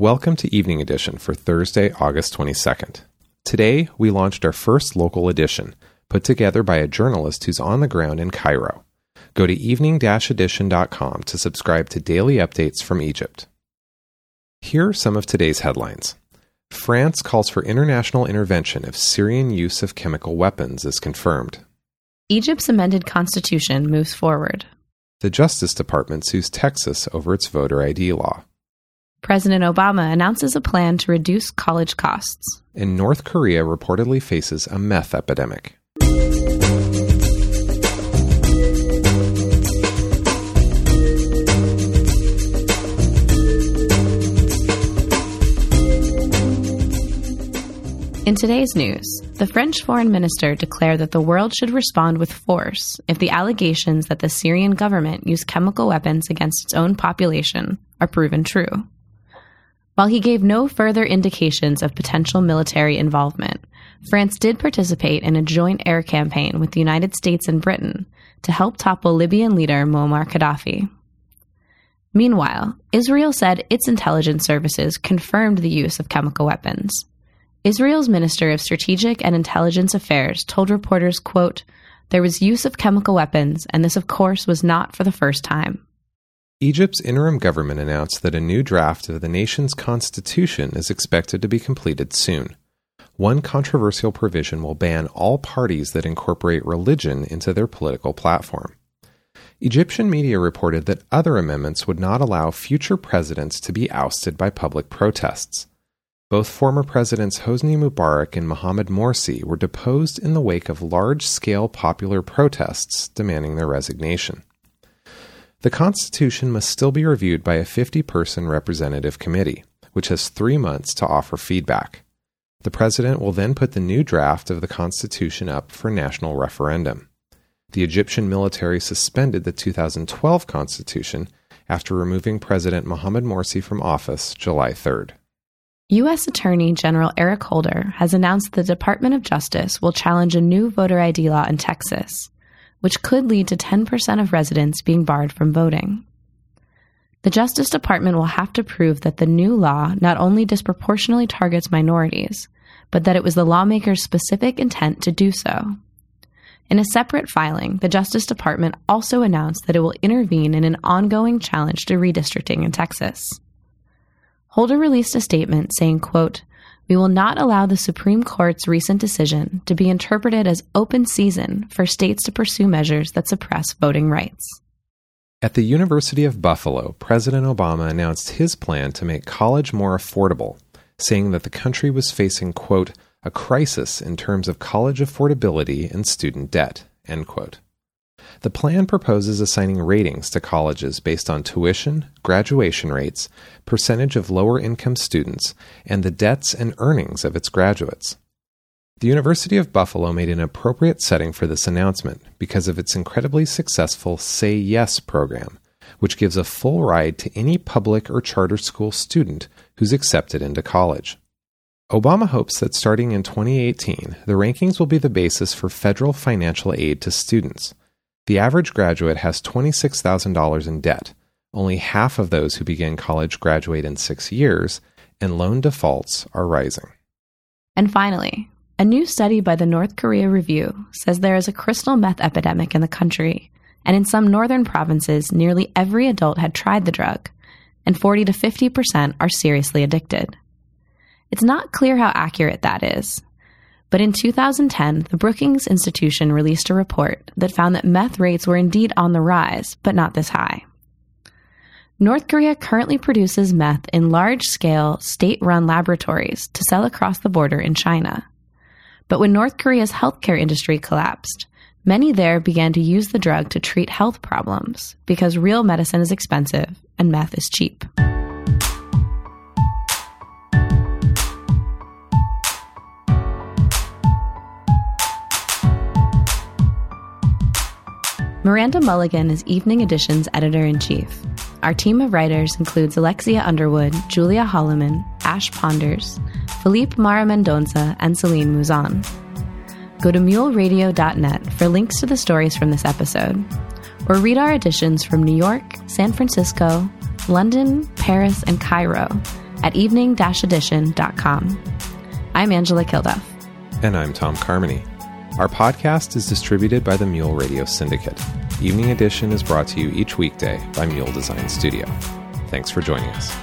Welcome to Evening Edition for Thursday, August 22nd. Today, we launched our first local edition, put together by a journalist who's on the ground in Cairo. Go to evening edition.com to subscribe to daily updates from Egypt. Here are some of today's headlines. France calls for international intervention if Syrian use of chemical weapons is confirmed. Egypt's amended constitution moves forward. The Justice Department sues Texas over its voter ID law. President Obama announces a plan to reduce college costs. And North Korea reportedly faces a meth epidemic. In today's news, the French foreign minister declared that the world should respond with force if the allegations that the Syrian government used chemical weapons against its own population are proven true. While he gave no further indications of potential military involvement, France did participate in a joint air campaign with the United States and Britain to help topple Libyan leader Muammar Gaddafi. Meanwhile, Israel said its intelligence services confirmed the use of chemical weapons. Israel's Minister of Strategic and Intelligence Affairs told reporters, quote, there was use of chemical weapons, and this, of course, was not for the first time. Egypt's interim government announced that a new draft of the nation's constitution is expected to be completed soon. One controversial provision will ban all parties that incorporate religion into their political platform. Egyptian media reported that other amendments would not allow future presidents to be ousted by public protests. Both former presidents Hosni Mubarak and Mohamed Morsi were deposed in the wake of large scale popular protests demanding their resignation. The Constitution must still be reviewed by a 50 person representative committee, which has three months to offer feedback. The President will then put the new draft of the Constitution up for national referendum. The Egyptian military suspended the 2012 Constitution after removing President Mohamed Morsi from office July 3rd. U.S. Attorney General Eric Holder has announced the Department of Justice will challenge a new voter ID law in Texas which could lead to 10% of residents being barred from voting. The Justice Department will have to prove that the new law not only disproportionately targets minorities, but that it was the lawmaker's specific intent to do so. In a separate filing, the Justice Department also announced that it will intervene in an ongoing challenge to redistricting in Texas. Holder released a statement saying, quote, we will not allow the Supreme Court's recent decision to be interpreted as open season for states to pursue measures that suppress voting rights. At the University of Buffalo, President Obama announced his plan to make college more affordable, saying that the country was facing, quote, a crisis in terms of college affordability and student debt, end quote. The plan proposes assigning ratings to colleges based on tuition, graduation rates, percentage of lower income students, and the debts and earnings of its graduates. The University of Buffalo made an appropriate setting for this announcement because of its incredibly successful Say Yes program, which gives a full ride to any public or charter school student who's accepted into college. Obama hopes that starting in 2018, the rankings will be the basis for federal financial aid to students. The average graduate has $26,000 in debt. Only half of those who begin college graduate in six years, and loan defaults are rising. And finally, a new study by the North Korea Review says there is a crystal meth epidemic in the country, and in some northern provinces, nearly every adult had tried the drug, and 40 to 50% are seriously addicted. It's not clear how accurate that is, but in 2010, the Brookings Institution released a report that found that meth rates were indeed on the rise, but not this high. North Korea currently produces meth in large scale, state run laboratories to sell across the border in China. But when North Korea's healthcare industry collapsed, many there began to use the drug to treat health problems because real medicine is expensive and meth is cheap. Miranda Mulligan is Evening Edition's editor in chief. Our team of writers includes Alexia Underwood, Julia Holloman, Ash Ponders, Philippe Mara Mendonça, and Celine Mouzon. Go to muleradio.net for links to the stories from this episode, or read our editions from New York, San Francisco, London, Paris, and Cairo at evening edition.com. I'm Angela Kilduff. And I'm Tom Carmody. Our podcast is distributed by the Mule Radio Syndicate. Evening Edition is brought to you each weekday by Mule Design Studio. Thanks for joining us.